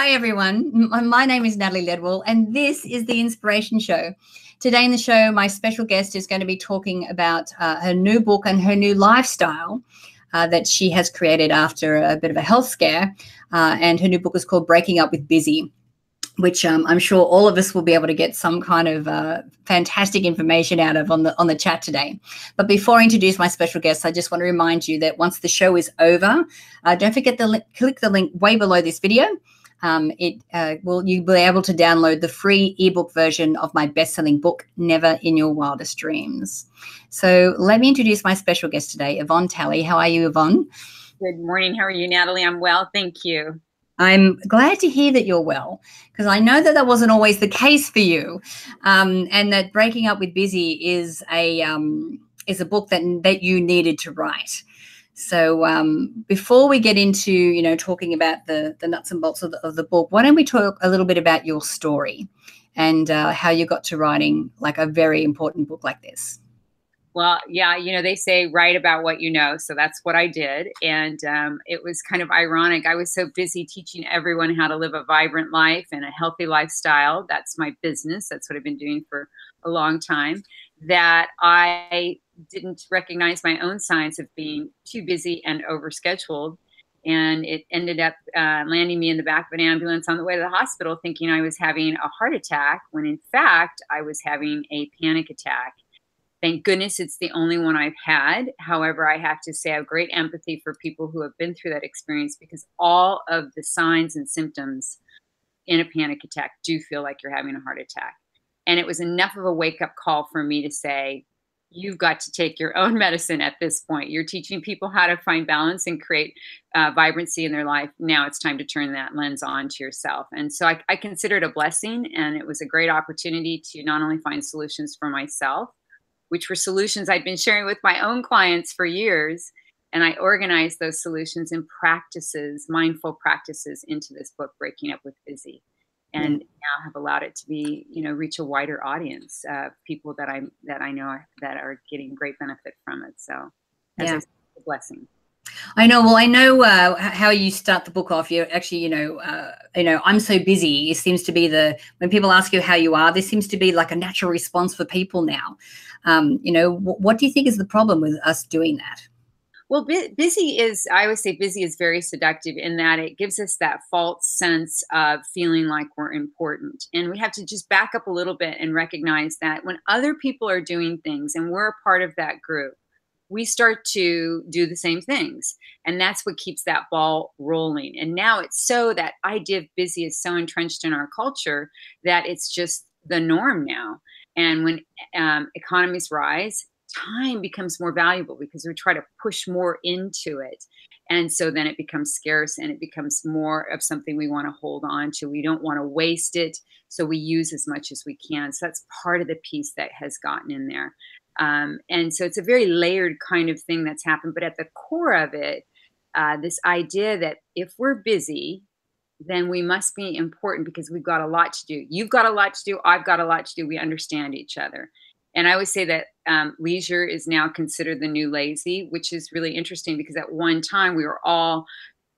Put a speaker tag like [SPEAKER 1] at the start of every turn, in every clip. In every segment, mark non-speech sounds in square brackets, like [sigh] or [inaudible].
[SPEAKER 1] Hi, everyone. My name is Natalie Ledwell, and this is the Inspiration Show. Today in the show, my special guest is going to be talking about uh, her new book and her new lifestyle uh, that she has created after a bit of a health scare. Uh, and her new book is called Breaking Up with Busy which um, I'm sure all of us will be able to get some kind of uh, fantastic information out of on the on the chat today. But before I introduce my special guest, I just want to remind you that once the show is over, uh, don't forget to click the link way below this video. Um, it uh, will you'll be able to download the free ebook version of my best-selling book, Never in Your Wildest Dreams. So let me introduce my special guest today, Yvonne Tally. How are you, Yvonne?
[SPEAKER 2] Good morning. How are you, Natalie? I'm well, thank you.
[SPEAKER 1] I'm glad to hear that you're well because I know that that wasn't always the case for you, um, and that breaking up with busy is a um, is a book that that you needed to write. So um, before we get into you know talking about the the nuts and bolts of the, of the book, why don't we talk a little bit about your story and uh, how you got to writing like a very important book like this?
[SPEAKER 2] Well, yeah, you know, they say write about what you know. So that's what I did. And um, it was kind of ironic. I was so busy teaching everyone how to live a vibrant life and a healthy lifestyle. That's my business. That's what I've been doing for a long time. That I didn't recognize my own signs of being too busy and overscheduled. And it ended up uh, landing me in the back of an ambulance on the way to the hospital, thinking I was having a heart attack, when in fact I was having a panic attack Thank goodness it's the only one I've had. However, I have to say I have great empathy for people who have been through that experience because all of the signs and symptoms in a panic attack do feel like you're having a heart attack. And it was enough of a wake up call for me to say, you've got to take your own [laughs] medicine at this point. You're teaching people how to find balance and create uh, vibrancy in their life. Now it's time to turn that lens on to yourself. And so I, I consider it a blessing, and it was a great opportunity to not only find solutions for myself, which were solutions I'd been sharing with my own clients for years. And I organized those solutions and practices, mindful practices, into this book, Breaking Up with Busy. And mm. now have allowed it to be, you know, reach a wider audience of people that I that I know are, that are getting great benefit from it. So, yeah, a blessing.
[SPEAKER 1] I know. Well, I know uh, how you start the book off. You actually, you know, uh, you know, I'm so busy. It seems to be the when people ask you how you are, this seems to be like a natural response for people now. Um, you know, w- what do you think is the problem with us doing that?
[SPEAKER 2] Well, bu- busy is, I always say, busy is very seductive in that it gives us that false sense of feeling like we're important. And we have to just back up a little bit and recognize that when other people are doing things and we're a part of that group, we start to do the same things. And that's what keeps that ball rolling. And now it's so that idea of busy is so entrenched in our culture that it's just the norm now. And when um, economies rise, time becomes more valuable because we try to push more into it. And so then it becomes scarce and it becomes more of something we want to hold on to. We don't want to waste it. So we use as much as we can. So that's part of the piece that has gotten in there. Um, and so it's a very layered kind of thing that's happened. But at the core of it, uh, this idea that if we're busy, then we must be important because we've got a lot to do. You've got a lot to do. I've got a lot to do. We understand each other. And I always say that um, leisure is now considered the new lazy, which is really interesting because at one time we were all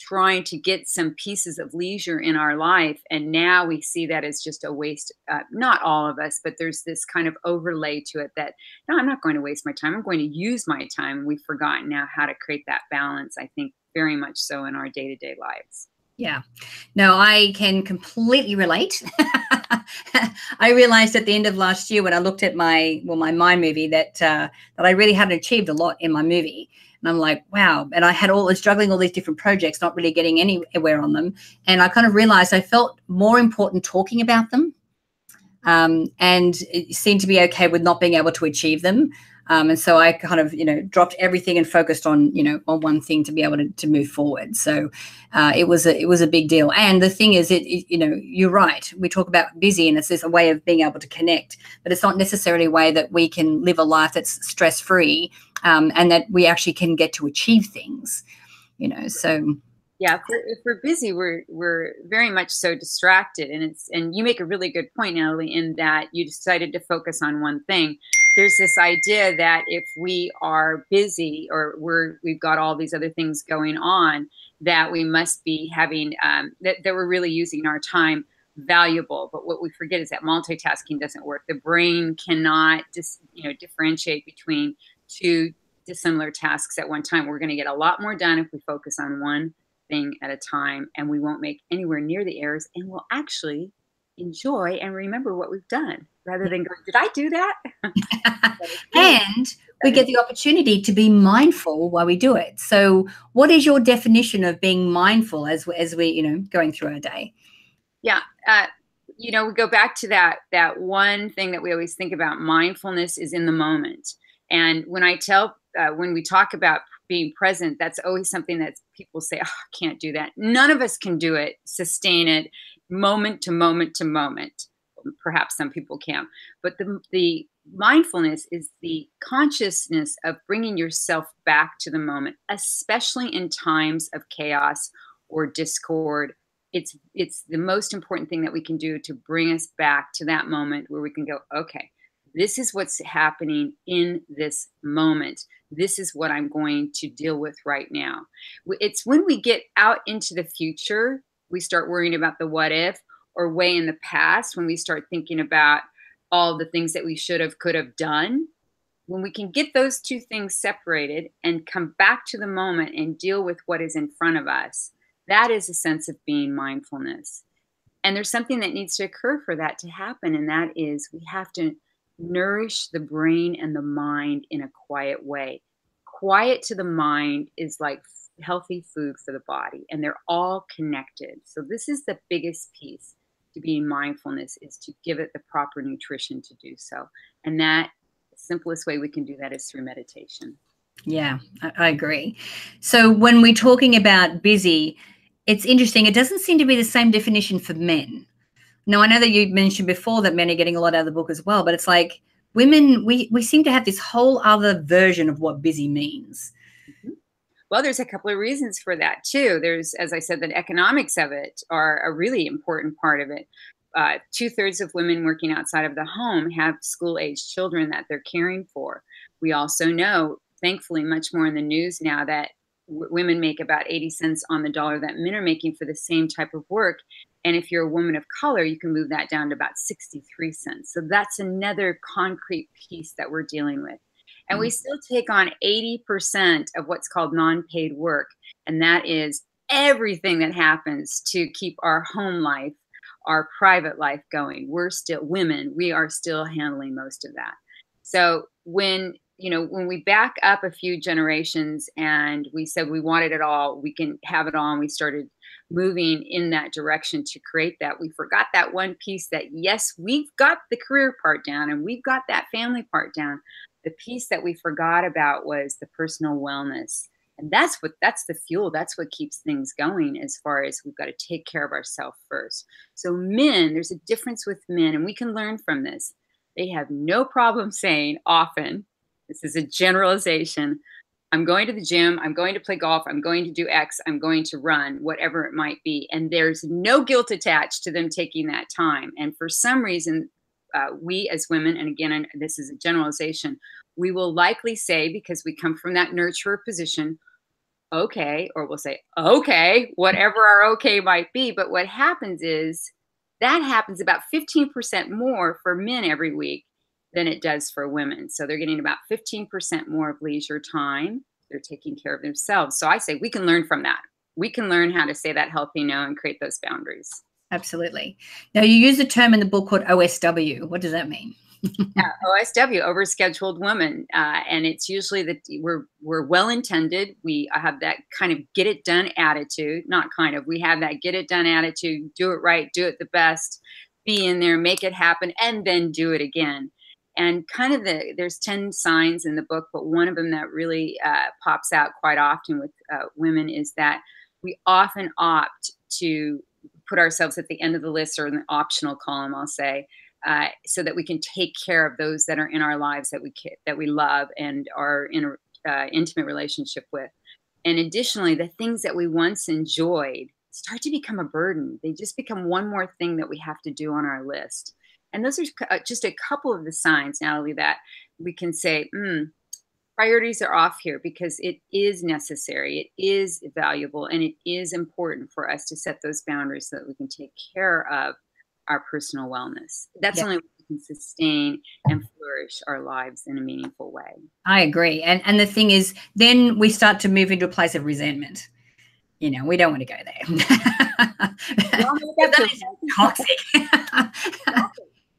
[SPEAKER 2] trying to get some pieces of leisure in our life. And now we see that as just a waste. Uh, not all of us, but there's this kind of overlay to it that, no, I'm not going to waste my time. I'm going to use my time. We've forgotten now how to create that balance, I think, very much so in our day to day lives.
[SPEAKER 1] Yeah. No, I can completely relate. [laughs] [laughs] I realized at the end of last year when I looked at my well my mind movie that uh, that I really hadn't achieved a lot in my movie. And I'm like, wow. And I had all struggling all these different projects, not really getting anywhere on them. And I kind of realized I felt more important talking about them. Um, and it seemed to be okay with not being able to achieve them. Um, and so I kind of, you know, dropped everything and focused on, you know, on one thing to be able to, to move forward. So uh, it was a it was a big deal. And the thing is, it, it, you know, you're right. We talk about busy, and it's this a way of being able to connect, but it's not necessarily a way that we can live a life that's stress free, um, and that we actually can get to achieve things. You know, so
[SPEAKER 2] yeah if we're, if we're, busy we're we're very much so distracted and it's and you make a really good point natalie in that you decided to focus on one thing there's this idea that if we are busy or we're we've got all these other things going on, that we must be having um, that, that we're really using our time valuable. But what we forget is that multitasking doesn't work. The brain cannot just you know differentiate between two dissimilar tasks at one time. We're going to get a lot more done if we focus on one thing at a time, and we won't make anywhere near the errors, and we'll actually enjoy and remember what we've done rather than going, Did I do that? [laughs]
[SPEAKER 1] and we get the opportunity to be mindful while we do it. So, what is your definition of being mindful as as we, you know, going through our day?
[SPEAKER 2] Yeah, uh, you know, we go back to that that one thing that we always think about. Mindfulness is in the moment, and when I tell uh, when we talk about being present, that's always something that people say, oh, I can't do that. None of us can do it, sustain it moment to moment to moment. Perhaps some people can, but the, the mindfulness is the consciousness of bringing yourself back to the moment, especially in times of chaos or discord. It's it's the most important thing that we can do to bring us back to that moment where we can go, okay, this is what's happening in this moment. This is what I'm going to deal with right now. It's when we get out into the future, we start worrying about the what if, or way in the past, when we start thinking about all the things that we should have, could have done. When we can get those two things separated and come back to the moment and deal with what is in front of us, that is a sense of being mindfulness. And there's something that needs to occur for that to happen, and that is we have to nourish the brain and the mind in a quiet way. Quiet to the mind is like healthy food for the body, and they're all connected. So, this is the biggest piece to being mindfulness is to give it the proper nutrition to do so. And that simplest way we can do that is through meditation.
[SPEAKER 1] Yeah, I, I agree. So, when we're talking about busy, it's interesting. It doesn't seem to be the same definition for men. Now, I know that you mentioned before that men are getting a lot out of the book as well, but it's like women, we, we seem to have this whole other version of what busy means.
[SPEAKER 2] Well, there's a couple of reasons for that too. There's, as I said, the economics of it are a really important part of it. Uh, Two thirds of women working outside of the home have school age children that they're caring for. We also know, thankfully, much more in the news now that women make about 80 cents on the dollar that men are making for the same type of work. And if you're a woman of color, you can move that down to about 63 cents. So that's another concrete piece that we're dealing with. And we mm. still take on 80% of what's called non paid work. And that is everything that happens to keep our home life, our private life going. We're still women, we are still handling most of that. So when you know, when we back up a few generations and we said we wanted it all, we can have it all, and we started moving in that direction to create that, we forgot that one piece that, yes, we've got the career part down and we've got that family part down. The piece that we forgot about was the personal wellness. And that's what that's the fuel. That's what keeps things going as far as we've got to take care of ourselves first. So, men, there's a difference with men, and we can learn from this. They have no problem [laughs] saying often, this is a generalization. I'm going to the gym, I'm going to play golf, I'm going to do X, I'm going to run, whatever it might be. And there's no guilt attached to them taking that time. And for some reason, uh, we as women, and again, this is a generalization, we will likely say, because we come from that nurturer position, okay, or we'll say, okay, whatever our okay might be. But what happens is that happens about 15% more for men every week than it does for women. So they're getting about 15% more of leisure time. They're taking care of themselves. So I say we can learn from that. We can learn how to say that healthy no and create those boundaries.
[SPEAKER 1] Absolutely. Now you use a term in the book called OSW. What does that mean? [laughs]
[SPEAKER 2] OSW, overscheduled woman, uh, and it's usually that we're we're well intended. We have that kind of get it done attitude, not kind of. We have that get it done attitude. Do it right, do it the best, be in there, make it happen, and then do it again and kind of the there's 10 signs in the book but one of them that really uh, pops out quite often with uh, women is that we often opt to put ourselves at the end of the list or in the optional column i'll say uh, so that we can take care of those that are in our lives that we that we love and are in an uh, intimate relationship with. And additionally the things that we once enjoyed start to become a burden. They just become one more thing that we have to do on our list. And those are just a couple of the signs, Natalie, that we can say, mm, priorities are off here because it is necessary, it is valuable, and it is important for us to set those boundaries so that we can take care of our personal wellness. That's yeah. only way we can sustain and flourish our lives in a meaningful way.
[SPEAKER 1] I agree. And and the thing is, then we start to move into a place of resentment. You know, we don't want to go there. [laughs]
[SPEAKER 2] Toxic. [laughs]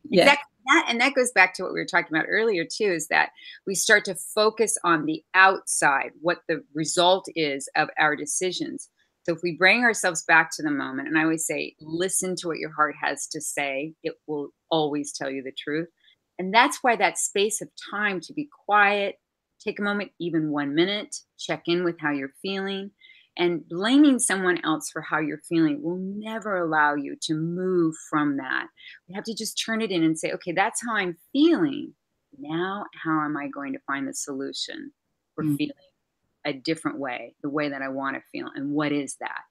[SPEAKER 2] yeah. Exactly that and that goes back to what we were talking about earlier too is that we start to focus on the outside what the result is of our decisions so if we bring ourselves back to the moment and i always say listen to what your heart has to say it will always tell you the truth and that's why that space of time to be quiet take a moment even one minute check in with how you're feeling and blaming someone else for how you're feeling will never allow you to move from that. We have to just turn it in and say, okay, that's how I'm feeling. Now, how am I going to find the solution for mm. feeling a different way, the way that I want to feel? And what is that?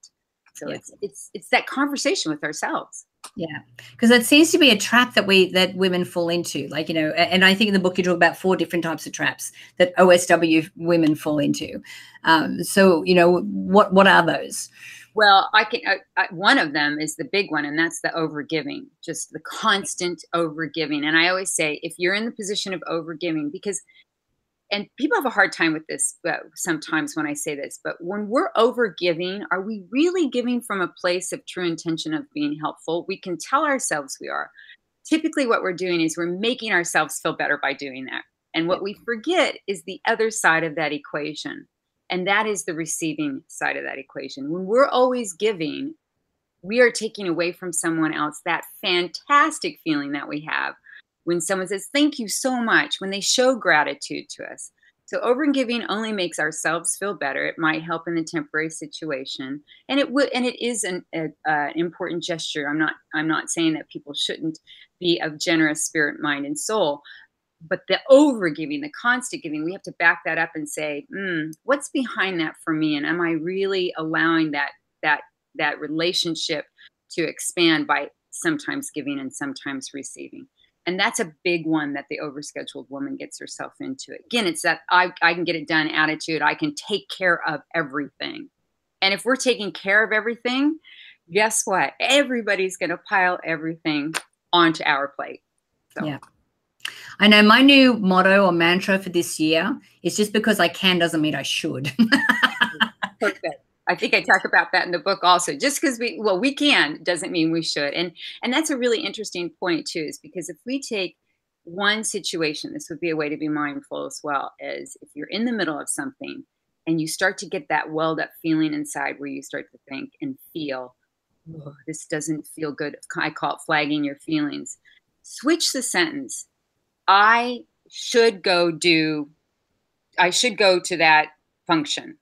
[SPEAKER 2] So yeah. it's it's it's that conversation with ourselves.
[SPEAKER 1] Yeah, because it seems to be a trap that we that women fall into. Like you know, and I think in the book you talk about four different types of traps that OSW women fall into. Um, so you know, what what are those?
[SPEAKER 2] Well, I can. Uh, one of them is the big one, and that's the overgiving, just the constant overgiving. And I always say, if you're in the position of overgiving, because and people have a hard time with this uh, sometimes when I say this, but when we're over giving, are we really giving from a place of true intention of being helpful? We can tell ourselves we are. Typically, what we're doing is we're making ourselves feel better by doing that. And what we forget is the other side of that equation, and that is the receiving side of that equation. When we're always giving, we are taking away from someone else that fantastic feeling that we have when someone says thank you so much when they show gratitude to us. So overgiving only makes ourselves feel better. It might help in the temporary situation and it would and it is an a, important gesture. I'm not i'm not saying that people shouldn't be of generous spirit mind and soul but the overgiving the constant giving we have to back that up and say mm, what's behind that for me and am i really allowing that that that relationship to expand by sometimes giving and sometimes receiving and that's a big one that the overscheduled woman gets herself into again it's that I, I can get it done attitude i can take care of everything and if we're taking care of everything guess what everybody's going to pile everything onto our plate
[SPEAKER 1] so. yeah I know my new motto or mantra for this year is just because I can doesn't mean I should. [laughs]
[SPEAKER 2] Perfect. I think I talk about that in the book also. Just because we well we can doesn't mean we should. And and that's a really interesting point too, is because if we take one situation, this would be a way to be mindful as well, is if you're in the middle of something and you start to get that welled up feeling inside where you start to think and feel, oh, this doesn't feel good. I call it flagging your feelings. Switch the sentence. I should go do, I should go to that function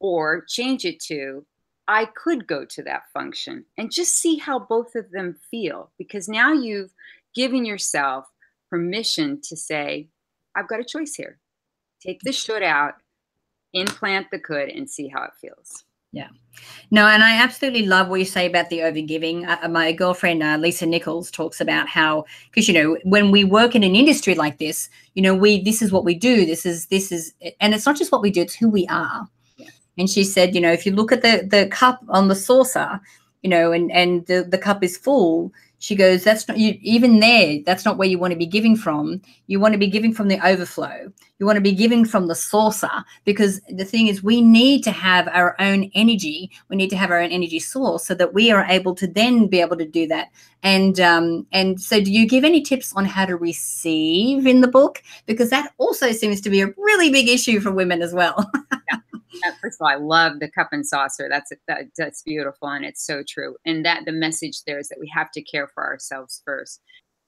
[SPEAKER 2] or change it to I could go to that function and just see how both of them feel because now you've given yourself permission to say, I've got a choice here. Take the should out, implant the could, and see how it feels.
[SPEAKER 1] Yeah. No, and I absolutely love what you say about the overgiving. Uh, my girlfriend, uh, Lisa Nichols, talks about how, because, you know, when we work in an industry like this, you know, we, this is what we do. This is, this is, and it's not just what we do, it's who we are. And she said, you know, if you look at the the cup on the saucer, you know, and and the, the cup is full, she goes, that's not you even there, that's not where you want to be giving from. You want to be giving from the overflow. You want to be giving from the saucer because the thing is we need to have our own energy. We need to have our own energy source so that we are able to then be able to do that. And um and so do you give any tips on how to receive in the book? Because that also seems to be a really big issue for women as well. [laughs]
[SPEAKER 2] yeah first of all, I love the cup and saucer. That's that, that's beautiful, and it's so true. And that the message there is that we have to care for ourselves first.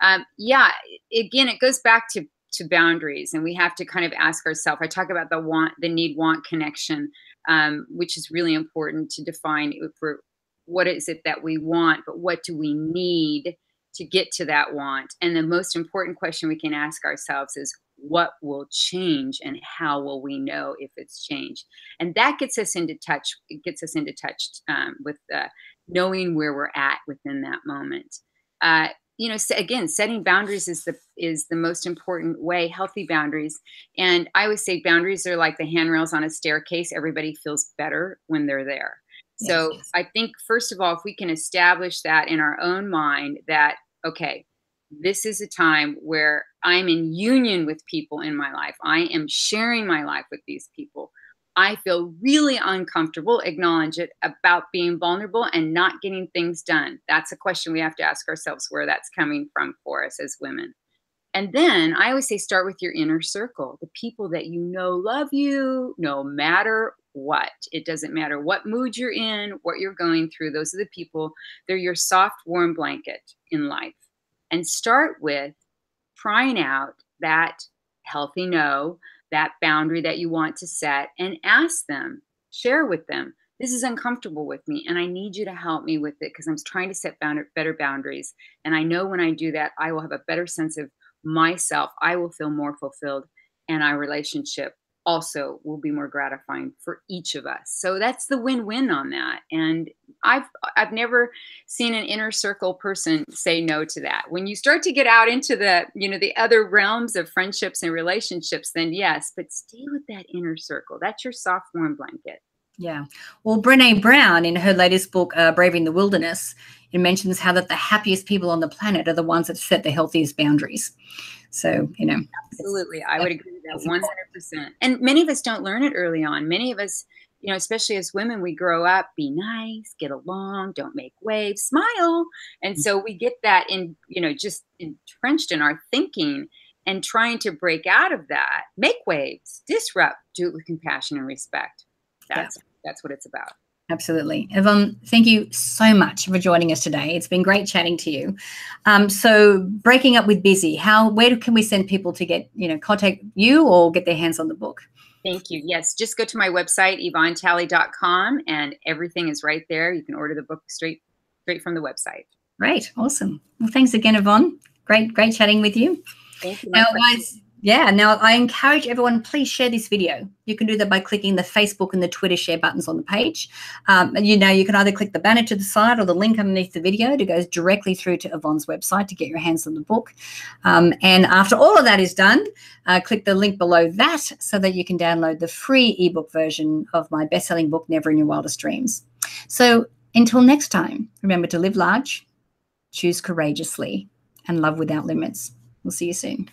[SPEAKER 2] Um, yeah, again, it goes back to to boundaries, and we have to kind of ask ourselves. I talk about the want, the need want connection, um, which is really important to define for what is it that we want, but what do we need to get to that want? And the most important question we can ask ourselves is what will change and how will we know if it's changed. And that gets us into touch it gets us into touch um, with uh, knowing where we're at within that moment. Uh, you know again setting boundaries is the is the most important way healthy boundaries. And i always say boundaries are like the handrails on a staircase. Everybody feels better when they're there. So yes. i think first of all if we can establish that in our own mind that okay this is a time where i'm in union with people in my life i am sharing my life with these people I feel really uncomfortable, acknowledge it about being vulnerable and not getting things done. That's a question we have to ask ourselves where that's coming from for us as women. And then I always say start with your inner circle, the people that you know love you no matter what. It doesn't matter what mood you're in, what you're going through. Those are the people, they're your soft, warm blanket in life. And start with prying out that healthy no that boundary that you want to set and ask them, share with them. This is uncomfortable with me, and I need you to help me with it because I'm trying to set better boundaries. And I know when I do that, I will have a better sense of myself. I will feel more fulfilled, and our relationship also will be more gratifying for each of us. So that's the win-win on that. And I've I've never seen an inner circle person say no to that. When you start to get out into the, you know, the other realms of friendships and relationships, then yes, but stay with that inner circle. That's your soft warm blanket.
[SPEAKER 1] Yeah. Well, Brene Brown in her latest book, uh, Braving the Wilderness, it mentions how that the happiest people on the planet are the ones that set the healthiest boundaries. So, you know,
[SPEAKER 2] absolutely. I would agree with that 100%. And many of us don't learn it early on. Many of us, you know, especially as women, we grow up, be nice, get along, don't make waves, smile. And so we get that in, you know, just entrenched in our thinking and trying to break out of that, make waves, disrupt, do it with compassion and respect. That's yeah. That's what it's about.
[SPEAKER 1] Absolutely. Yvonne, thank you so much for joining us today. It's been great chatting to you. Um, so breaking up with busy, how where can we send people to get, you know, contact you or get their hands on the book?
[SPEAKER 2] Thank you. Yes, just go to my website, yvonnetally.com, and everything is right there. You can order the book straight straight from the website.
[SPEAKER 1] Great. Awesome. Well, thanks again, Yvonne. Great, great chatting with you.
[SPEAKER 2] Thank you. Now,
[SPEAKER 1] guys, yeah. Now, I encourage everyone, please share this video. You can do that by clicking the Facebook and the Twitter share buttons on the page. Um, and you know, you can either click the banner to the side or the link underneath the video to go directly through to Yvonne's website to get your hands on the book. Um, and after all of that is done, uh, click the link below that so that you can download the free ebook version of my best-selling book, Never in Your Wildest Dreams. So until next time, remember to live large, choose courageously, and love without limits. We'll see you soon.